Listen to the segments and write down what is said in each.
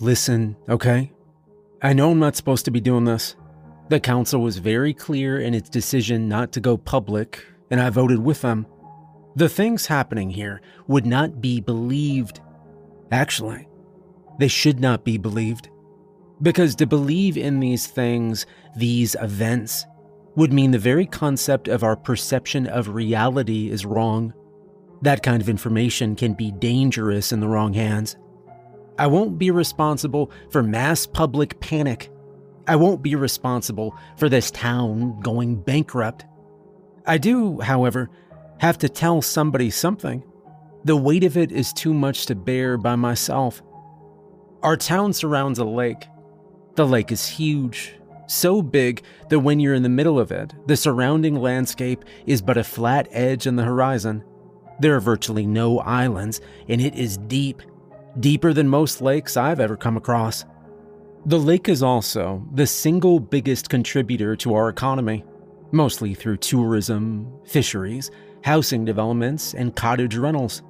Listen, okay? I know I'm not supposed to be doing this. The council was very clear in its decision not to go public, and I voted with them. The things happening here would not be believed. Actually, they should not be believed. Because to believe in these things, these events, would mean the very concept of our perception of reality is wrong. That kind of information can be dangerous in the wrong hands. I won't be responsible for mass public panic. I won't be responsible for this town going bankrupt. I do, however, have to tell somebody something. The weight of it is too much to bear by myself. Our town surrounds a lake. The lake is huge, so big that when you're in the middle of it, the surrounding landscape is but a flat edge on the horizon. There are virtually no islands, and it is deep, deeper than most lakes I've ever come across. The lake is also the single biggest contributor to our economy, mostly through tourism, fisheries, housing developments, and cottage rentals.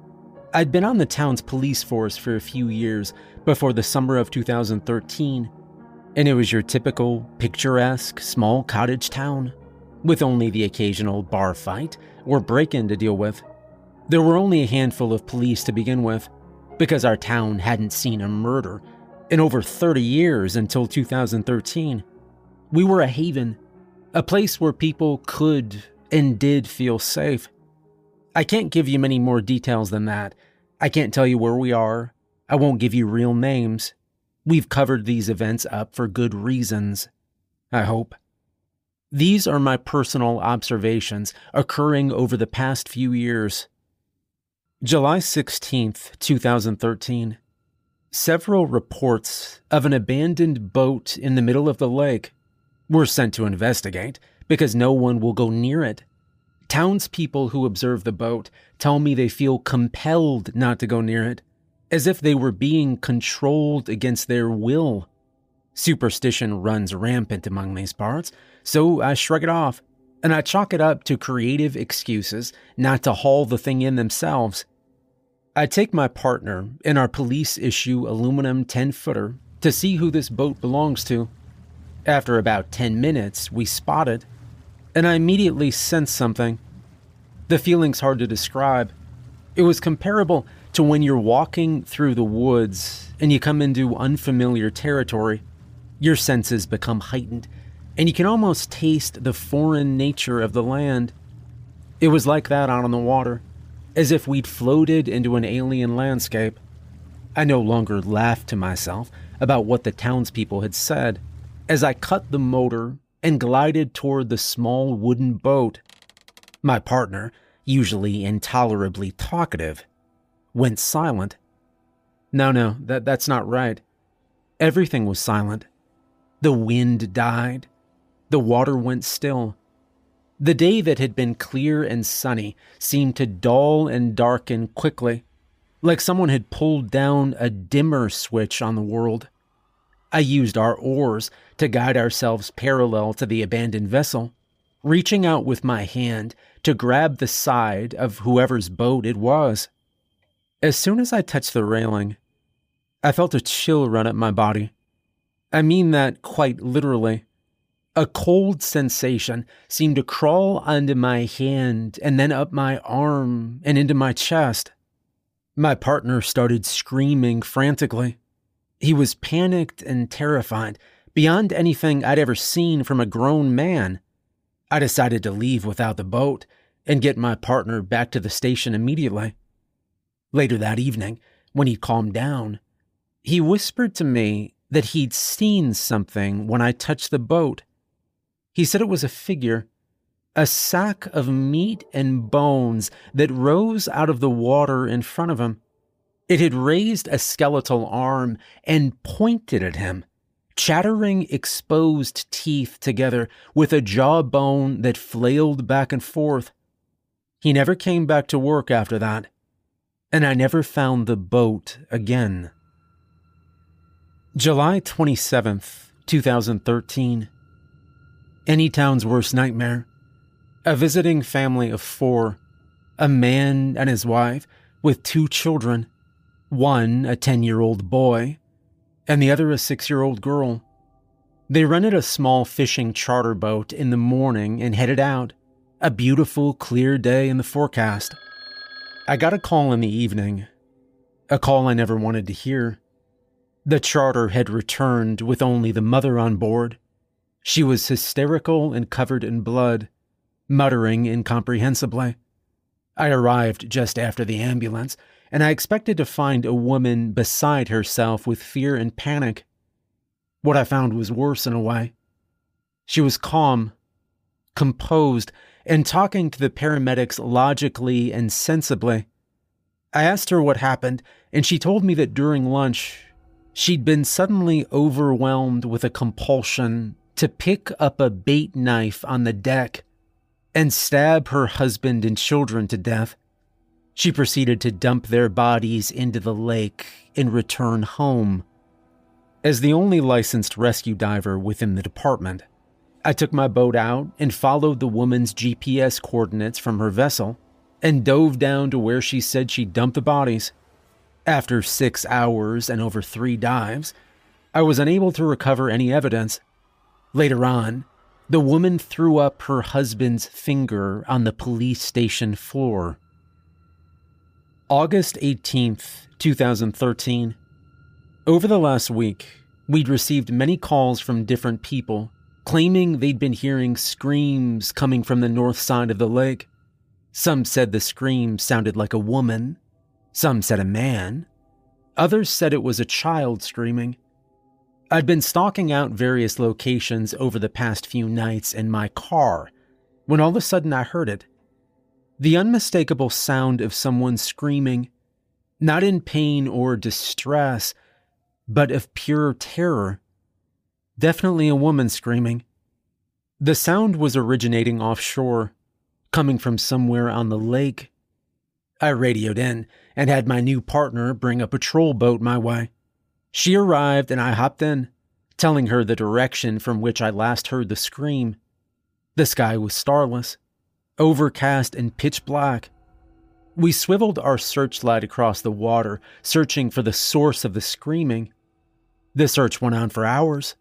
I'd been on the town's police force for a few years before the summer of 2013, and it was your typical picturesque small cottage town, with only the occasional bar fight or break in to deal with. There were only a handful of police to begin with, because our town hadn't seen a murder in over 30 years until 2013. We were a haven, a place where people could and did feel safe. I can't give you many more details than that. I can't tell you where we are. I won't give you real names. We've covered these events up for good reasons. I hope. These are my personal observations occurring over the past few years. July 16th, 2013. Several reports of an abandoned boat in the middle of the lake were sent to investigate because no one will go near it. Townspeople who observe the boat tell me they feel compelled not to go near it, as if they were being controlled against their will. Superstition runs rampant among these parts, so I shrug it off and I chalk it up to creative excuses not to haul the thing in themselves. I take my partner in our police issue aluminum 10 footer to see who this boat belongs to. After about 10 minutes, we spot it, and I immediately sense something. The feeling's hard to describe. It was comparable to when you're walking through the woods and you come into unfamiliar territory. Your senses become heightened, and you can almost taste the foreign nature of the land. It was like that out on the water as if we'd floated into an alien landscape. I no longer laughed to myself about what the townspeople had said as I cut the motor and glided toward the small wooden boat. My partner, usually intolerably talkative, went silent. No, no, that, that's not right. Everything was silent. The wind died. The water went still. The day that had been clear and sunny seemed to dull and darken quickly, like someone had pulled down a dimmer switch on the world. I used our oars to guide ourselves parallel to the abandoned vessel, reaching out with my hand to grab the side of whoever's boat it was. As soon as I touched the railing, I felt a chill run up my body. I mean that quite literally. A cold sensation seemed to crawl under my hand and then up my arm and into my chest. My partner started screaming frantically. He was panicked and terrified, beyond anything I'd ever seen from a grown man. I decided to leave without the boat and get my partner back to the station immediately. Later that evening, when he'd calmed down, he whispered to me that he'd seen something when I touched the boat. He said it was a figure, a sack of meat and bones that rose out of the water in front of him. It had raised a skeletal arm and pointed at him, chattering exposed teeth together with a jawbone that flailed back and forth. He never came back to work after that, and I never found the boat again. July 27th, 2013. Anytown's worst nightmare. A visiting family of four, a man and his wife with two children, one a 10 year old boy, and the other a six year old girl. They rented a small fishing charter boat in the morning and headed out. A beautiful, clear day in the forecast. I got a call in the evening. A call I never wanted to hear. The charter had returned with only the mother on board. She was hysterical and covered in blood, muttering incomprehensibly. I arrived just after the ambulance, and I expected to find a woman beside herself with fear and panic. What I found was worse in a way. She was calm, composed, and talking to the paramedics logically and sensibly. I asked her what happened, and she told me that during lunch, she'd been suddenly overwhelmed with a compulsion to pick up a bait knife on the deck and stab her husband and children to death. She proceeded to dump their bodies into the lake and return home. As the only licensed rescue diver within the department, I took my boat out and followed the woman's GPS coordinates from her vessel and dove down to where she said she dumped the bodies. After six hours and over three dives, I was unable to recover any evidence. Later on, the woman threw up her husband's finger on the police station floor. August 18th, 2013. Over the last week, we'd received many calls from different people claiming they'd been hearing screams coming from the north side of the lake. Some said the scream sounded like a woman, some said a man, others said it was a child screaming. I'd been stalking out various locations over the past few nights in my car when all of a sudden I heard it. The unmistakable sound of someone screaming, not in pain or distress, but of pure terror. Definitely a woman screaming. The sound was originating offshore, coming from somewhere on the lake. I radioed in and had my new partner bring a patrol boat my way. She arrived and I hopped in, telling her the direction from which I last heard the scream. The sky was starless, overcast and pitch black. We swiveled our searchlight across the water, searching for the source of the screaming. The search went on for hours,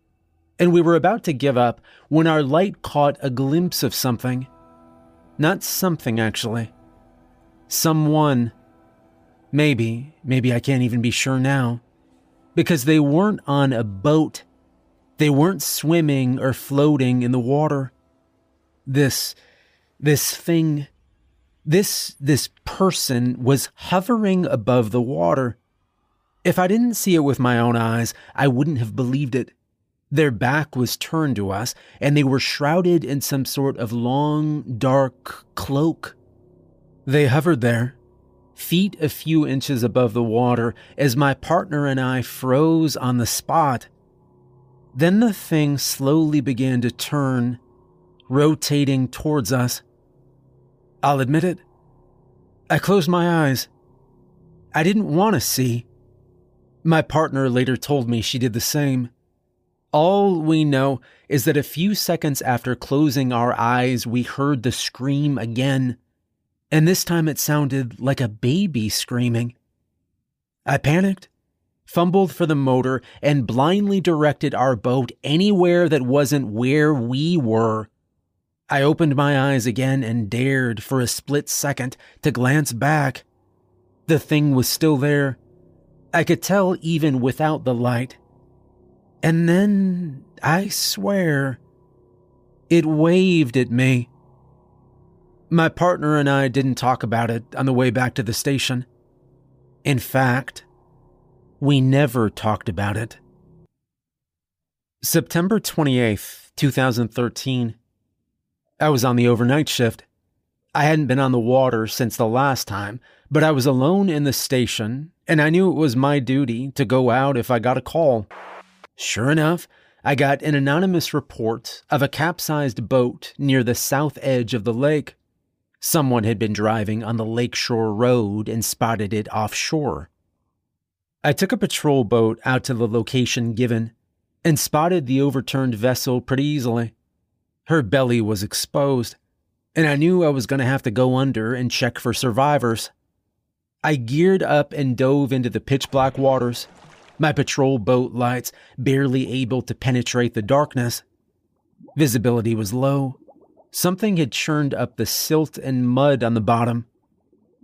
and we were about to give up when our light caught a glimpse of something. Not something, actually. Someone. Maybe, maybe I can't even be sure now. Because they weren't on a boat. They weren't swimming or floating in the water. This. this thing. This. this person was hovering above the water. If I didn't see it with my own eyes, I wouldn't have believed it. Their back was turned to us, and they were shrouded in some sort of long, dark cloak. They hovered there, feet a few inches above the water, as my partner and I froze on the spot. Then the thing slowly began to turn, rotating towards us. I'll admit it. I closed my eyes. I didn't want to see. My partner later told me she did the same. All we know is that a few seconds after closing our eyes, we heard the scream again, and this time it sounded like a baby screaming. I panicked, fumbled for the motor, and blindly directed our boat anywhere that wasn't where we were. I opened my eyes again and dared for a split second to glance back. The thing was still there I could tell even without the light. And then, I swear, it waved at me. My partner and I didn't talk about it on the way back to the station. In fact, we never talked about it. September 28th, 2013. I was on the overnight shift. I hadn't been on the water since the last time, but I was alone in the station, and I knew it was my duty to go out if I got a call. Sure enough, I got an anonymous report of a capsized boat near the south edge of the lake. Someone had been driving on the lakeshore road and spotted it offshore. I took a patrol boat out to the location given and spotted the overturned vessel pretty easily. Her belly was exposed, and I knew I was going to have to go under and check for survivors. I geared up and dove into the pitch black waters, my patrol boat lights barely able to penetrate the darkness. Visibility was low. Something had churned up the silt and mud on the bottom.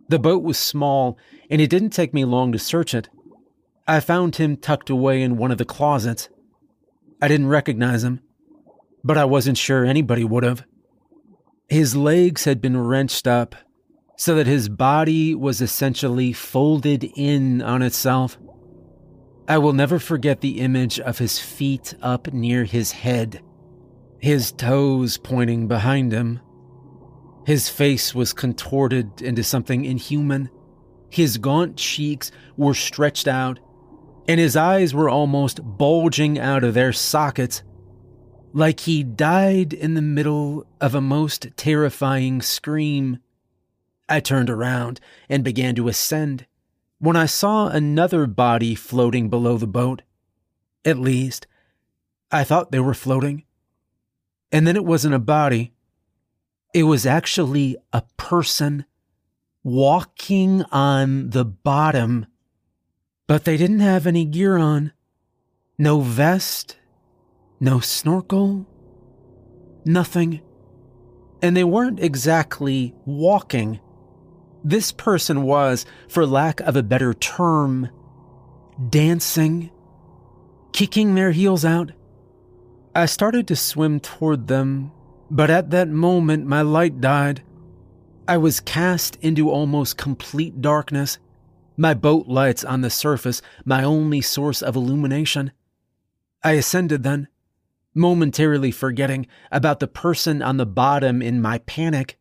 The boat was small, and it didn't take me long to search it. I found him tucked away in one of the closets. I didn't recognize him, but I wasn't sure anybody would have. His legs had been wrenched up so that his body was essentially folded in on itself. I will never forget the image of his feet up near his head, his toes pointing behind him. His face was contorted into something inhuman. His gaunt cheeks were stretched out, and his eyes were almost bulging out of their sockets, like he died in the middle of a most terrifying scream. I turned around and began to ascend when I saw another body floating below the boat. At least, I thought they were floating. And then it wasn't a body, it was actually a person walking on the bottom. But they didn't have any gear on. No vest, no snorkel, nothing. And they weren't exactly walking. This person was, for lack of a better term, dancing, kicking their heels out. I started to swim toward them, but at that moment my light died. I was cast into almost complete darkness, my boat lights on the surface my only source of illumination. I ascended then, momentarily forgetting about the person on the bottom in my panic.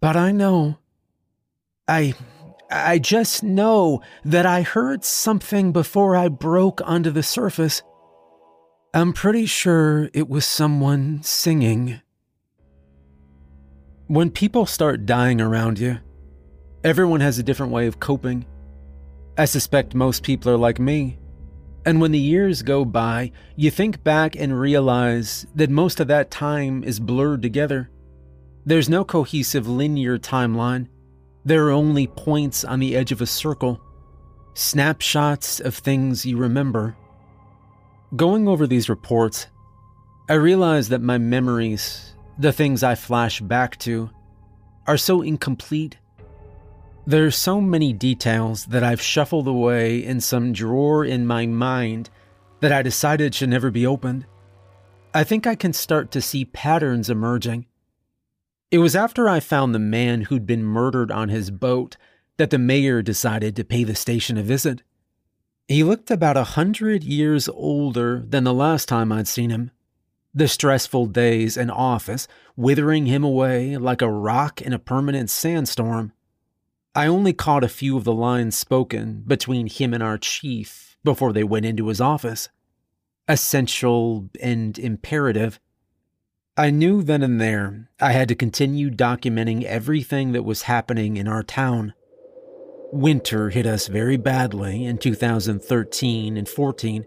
But I know I. I just know that I heard something before I broke onto the surface. I'm pretty sure it was someone singing. When people start dying around you, everyone has a different way of coping. I suspect most people are like me. And when the years go by, you think back and realize that most of that time is blurred together. There's no cohesive linear timeline. There are only points on the edge of a circle, snapshots of things you remember. Going over these reports, I realize that my memories, the things I flash back to, are so incomplete. There's so many details that I've shuffled away in some drawer in my mind that I decided should never be opened. I think I can start to see patterns emerging. It was after I found the man who'd been murdered on his boat that the mayor decided to pay the station a visit. He looked about a hundred years older than the last time I'd seen him. The stressful days in office withering him away like a rock in a permanent sandstorm. I only caught a few of the lines spoken between him and our chief before they went into his office. Essential and imperative, I knew then and there I had to continue documenting everything that was happening in our town. Winter hit us very badly in 2013 and 14,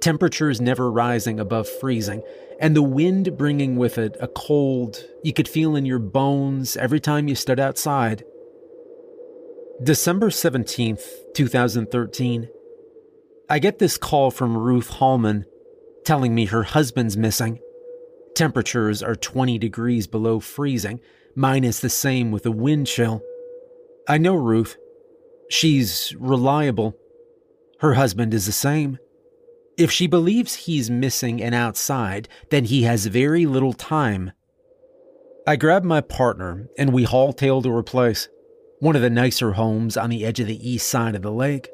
temperatures never rising above freezing, and the wind bringing with it a cold you could feel in your bones every time you stood outside. December 17th, 2013. I get this call from Ruth Hallman telling me her husband's missing. Temperatures are 20 degrees below freezing, minus the same with a wind chill. I know Ruth. She's reliable. Her husband is the same. If she believes he's missing and outside, then he has very little time. I grab my partner and we haul tail to her place, one of the nicer homes on the edge of the east side of the lake.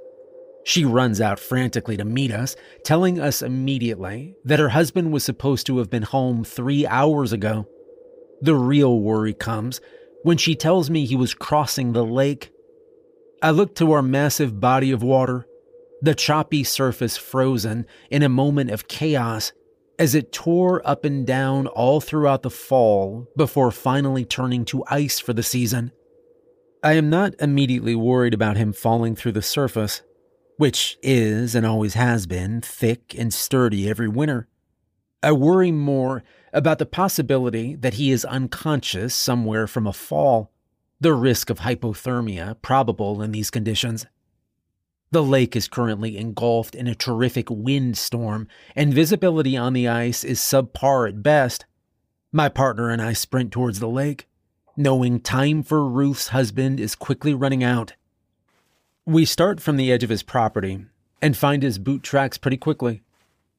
She runs out frantically to meet us, telling us immediately that her husband was supposed to have been home three hours ago. The real worry comes when she tells me he was crossing the lake. I look to our massive body of water, the choppy surface frozen in a moment of chaos as it tore up and down all throughout the fall before finally turning to ice for the season. I am not immediately worried about him falling through the surface which is and always has been thick and sturdy every winter. I worry more about the possibility that he is unconscious somewhere from a fall, the risk of hypothermia probable in these conditions. The lake is currently engulfed in a terrific windstorm, and visibility on the ice is subpar at best. My partner and I sprint towards the lake, knowing time for Ruth's husband is quickly running out. We start from the edge of his property and find his boot tracks pretty quickly.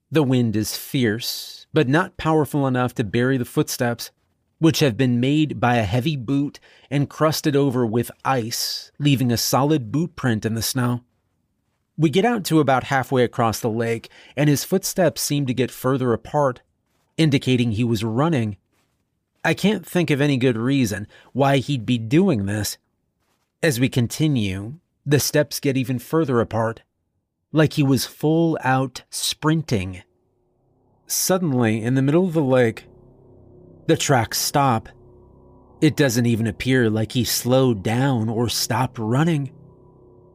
The wind is fierce, but not powerful enough to bury the footsteps, which have been made by a heavy boot and crusted over with ice, leaving a solid boot print in the snow. We get out to about halfway across the lake, and his footsteps seem to get further apart, indicating he was running. I can't think of any good reason why he'd be doing this. As we continue, the steps get even further apart, like he was full out sprinting. Suddenly, in the middle of the lake, the tracks stop. It doesn't even appear like he slowed down or stopped running.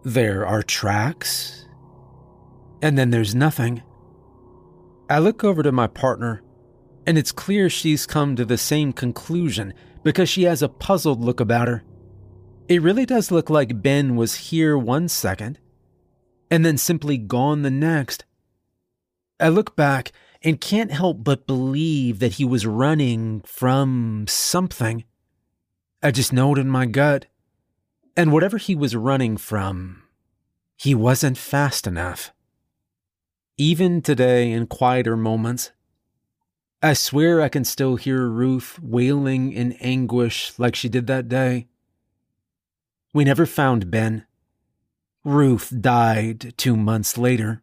There are tracks, and then there's nothing. I look over to my partner, and it's clear she's come to the same conclusion because she has a puzzled look about her. It really does look like Ben was here one second, and then simply gone the next. I look back and can't help but believe that he was running from something. I just know it in my gut. And whatever he was running from, he wasn't fast enough. Even today, in quieter moments, I swear I can still hear Ruth wailing in anguish like she did that day. We never found Ben. Ruth died two months later.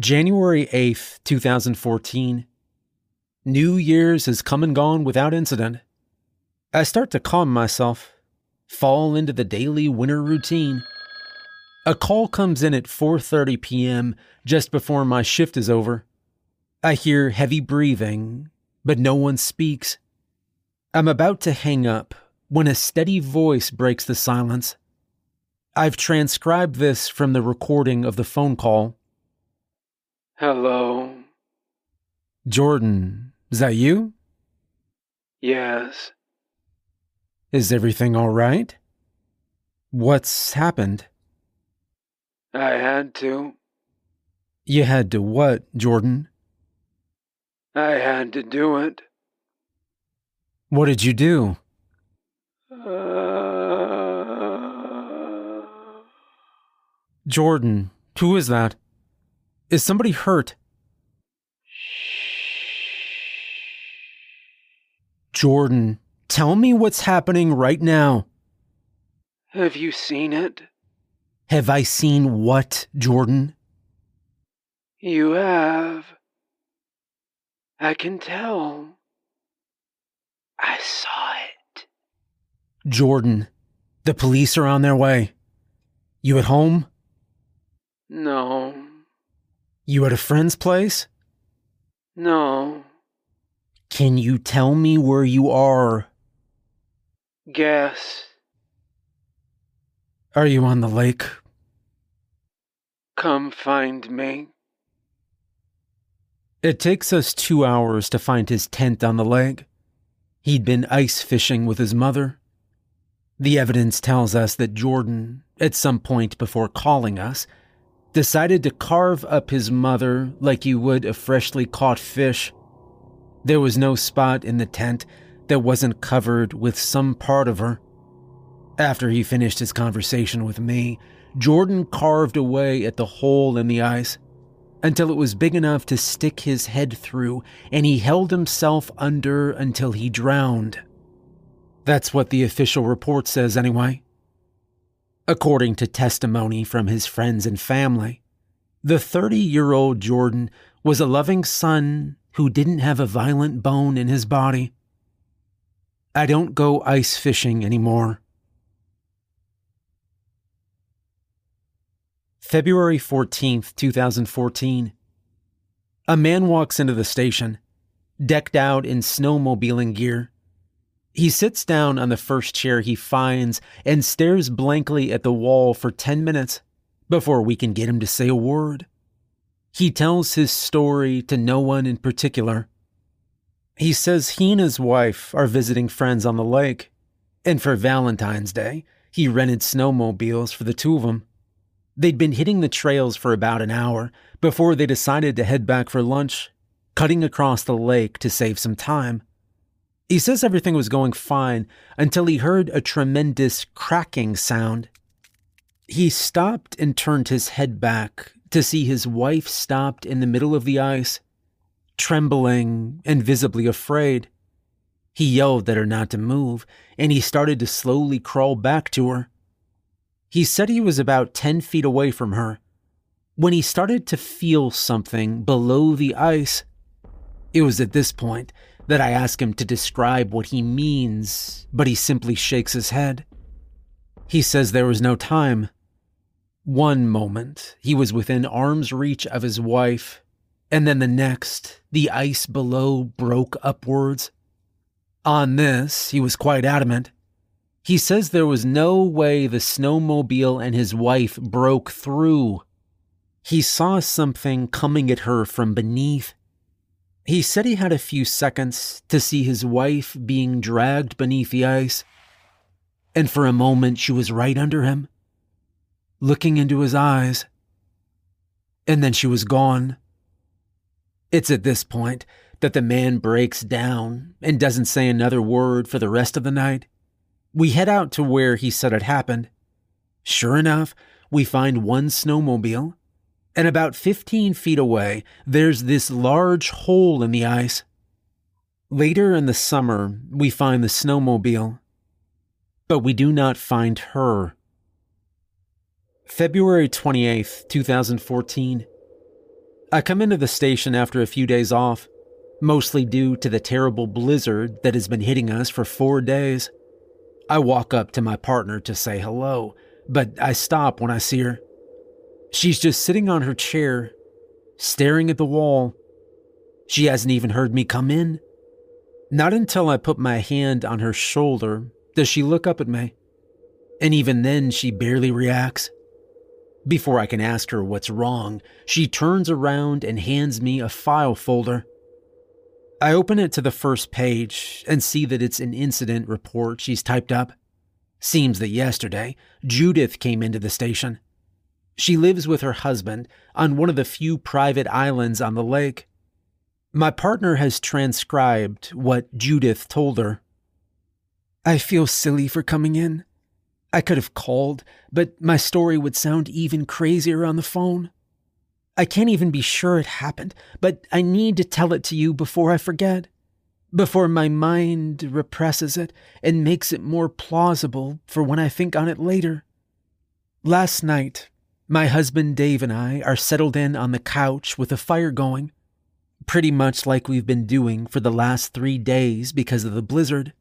January 8th, 2014. New Year's has come and gone without incident. I start to calm myself, fall into the daily winter routine. A call comes in at 4:30 p.m. just before my shift is over. I hear heavy breathing, but no one speaks. I'm about to hang up when a steady voice breaks the silence. I've transcribed this from the recording of the phone call. Hello. Jordan, is that you? Yes. Is everything all right? What's happened? I had to. You had to what, Jordan? I had to do it. What did you do? Uh, Jordan, who is that? Is somebody hurt? Jordan, tell me what's happening right now. have you seen it? Have I seen what, Jordan? You have. I can tell. I saw it. Jordan, the police are on their way. You at home? No. You at a friend's place? No. Can you tell me where you are? Guess. Are you on the lake? Come find me. It takes us two hours to find his tent on the lake. He'd been ice fishing with his mother. The evidence tells us that Jordan, at some point before calling us, decided to carve up his mother like you would a freshly caught fish. There was no spot in the tent that wasn't covered with some part of her. After he finished his conversation with me, Jordan carved away at the hole in the ice until it was big enough to stick his head through, and he held himself under until he drowned. That's what the official report says, anyway. According to testimony from his friends and family, the 30 year old Jordan was a loving son who didn't have a violent bone in his body. I don't go ice fishing anymore. February 14th, 2014. A man walks into the station, decked out in snowmobiling gear. He sits down on the first chair he finds and stares blankly at the wall for 10 minutes before we can get him to say a word. He tells his story to no one in particular. He says he and his wife are visiting friends on the lake, and for Valentine's Day, he rented snowmobiles for the two of them. They'd been hitting the trails for about an hour before they decided to head back for lunch, cutting across the lake to save some time. He says everything was going fine until he heard a tremendous cracking sound. He stopped and turned his head back to see his wife stopped in the middle of the ice, trembling and visibly afraid. He yelled at her not to move, and he started to slowly crawl back to her. He said he was about 10 feet away from her when he started to feel something below the ice. It was at this point that I ask him to describe what he means, but he simply shakes his head. He says there was no time. One moment, he was within arm's reach of his wife, and then the next, the ice below broke upwards. On this, he was quite adamant. He says there was no way the snowmobile and his wife broke through. He saw something coming at her from beneath. He said he had a few seconds to see his wife being dragged beneath the ice, and for a moment she was right under him looking into his eyes. And then she was gone. It's at this point that the man breaks down and doesn't say another word for the rest of the night. We head out to where he said it happened. Sure enough, we find one snowmobile, and about 15 feet away, there's this large hole in the ice. Later in the summer, we find the snowmobile, but we do not find her. February 28th, 2014. I come into the station after a few days off, mostly due to the terrible blizzard that has been hitting us for four days. I walk up to my partner to say hello, but I stop when I see her. She's just sitting on her chair, staring at the wall. She hasn't even heard me come in. Not until I put my hand on her shoulder does she look up at me. And even then, she barely reacts. Before I can ask her what's wrong, she turns around and hands me a file folder. I open it to the first page and see that it's an incident report she's typed up. Seems that yesterday, Judith came into the station. She lives with her husband on one of the few private islands on the lake. My partner has transcribed what Judith told her. I feel silly for coming in. I could have called, but my story would sound even crazier on the phone. I can't even be sure it happened, but I need to tell it to you before I forget, before my mind represses it and makes it more plausible for when I think on it later. Last night, my husband Dave and I are settled in on the couch with a fire going, pretty much like we've been doing for the last three days because of the blizzard.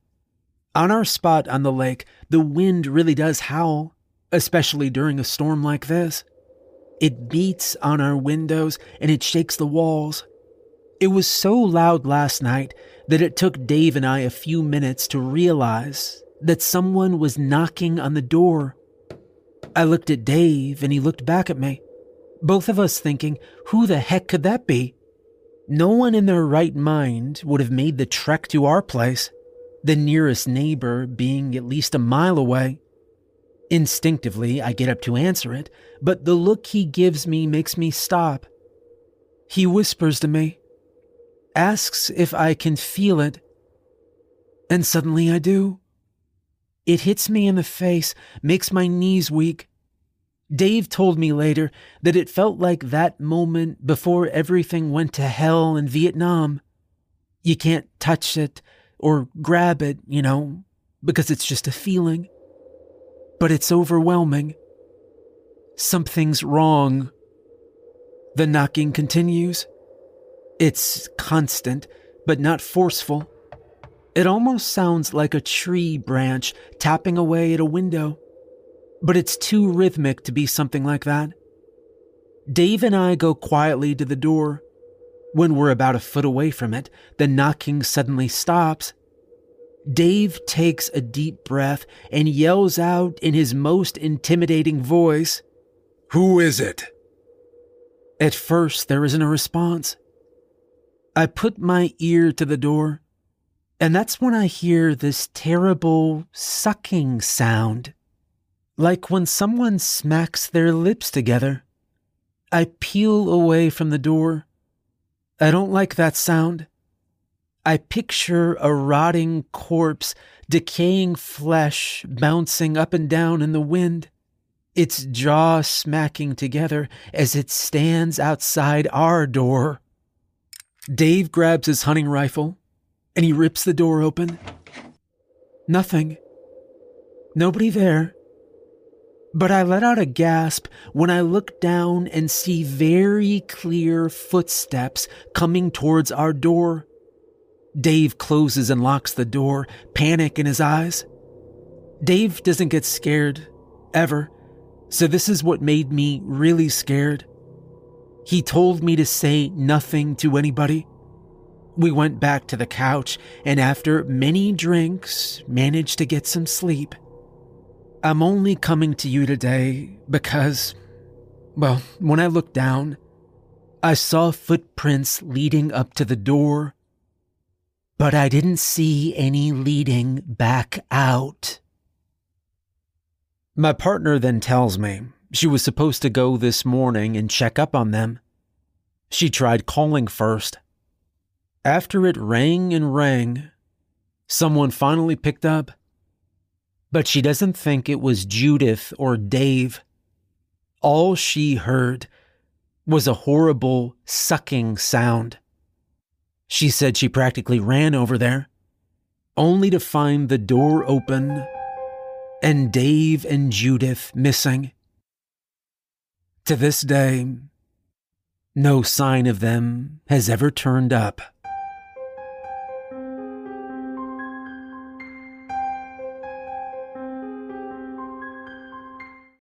On our spot on the lake, the wind really does howl, especially during a storm like this. It beats on our windows and it shakes the walls. It was so loud last night that it took Dave and I a few minutes to realize that someone was knocking on the door. I looked at Dave and he looked back at me, both of us thinking, who the heck could that be? No one in their right mind would have made the trek to our place the nearest neighbor being at least a mile away. Instinctively, I get up to answer it, but the look he gives me makes me stop. He whispers to me, asks if I can feel it, and suddenly I do. It hits me in the face, makes my knees weak. Dave told me later that it felt like that moment before everything went to hell in Vietnam. You can't touch it, or grab it, you know, because it's just a feeling. But it's overwhelming. Something's wrong. The knocking continues. It's constant, but not forceful. It almost sounds like a tree branch tapping away at a window. But it's too rhythmic to be something like that. Dave and I go quietly to the door. When we're about a foot away from it, the knocking suddenly stops. Dave takes a deep breath and yells out in his most intimidating voice, Who is it? At first, there isn't a response. I put my ear to the door, and that's when I hear this terrible sucking sound, like when someone smacks their lips together. I peel away from the door. I don't like that sound. I picture a rotting corpse, decaying flesh bouncing up and down in the wind, its jaw smacking together as it stands outside our door. Dave grabs his hunting rifle and he rips the door open. Nothing. Nobody there. But I let out a gasp when I look down and see very clear footsteps coming towards our door. Dave closes and locks the door, panic in his eyes. Dave doesn't get scared, ever, so this is what made me really scared. He told me to say nothing to anybody. We went back to the couch and after many drinks managed to get some sleep. I'm only coming to you today because, well, when I looked down, I saw footprints leading up to the door but I didn't see any leading back out. My partner then tells me she was supposed to go this morning and check up on them. She tried calling first. After it rang and rang, someone finally picked up. But she doesn't think it was Judith or Dave. All she heard was a horrible sucking sound. She said she practically ran over there, only to find the door open and Dave and Judith missing. To this day, no sign of them has ever turned up.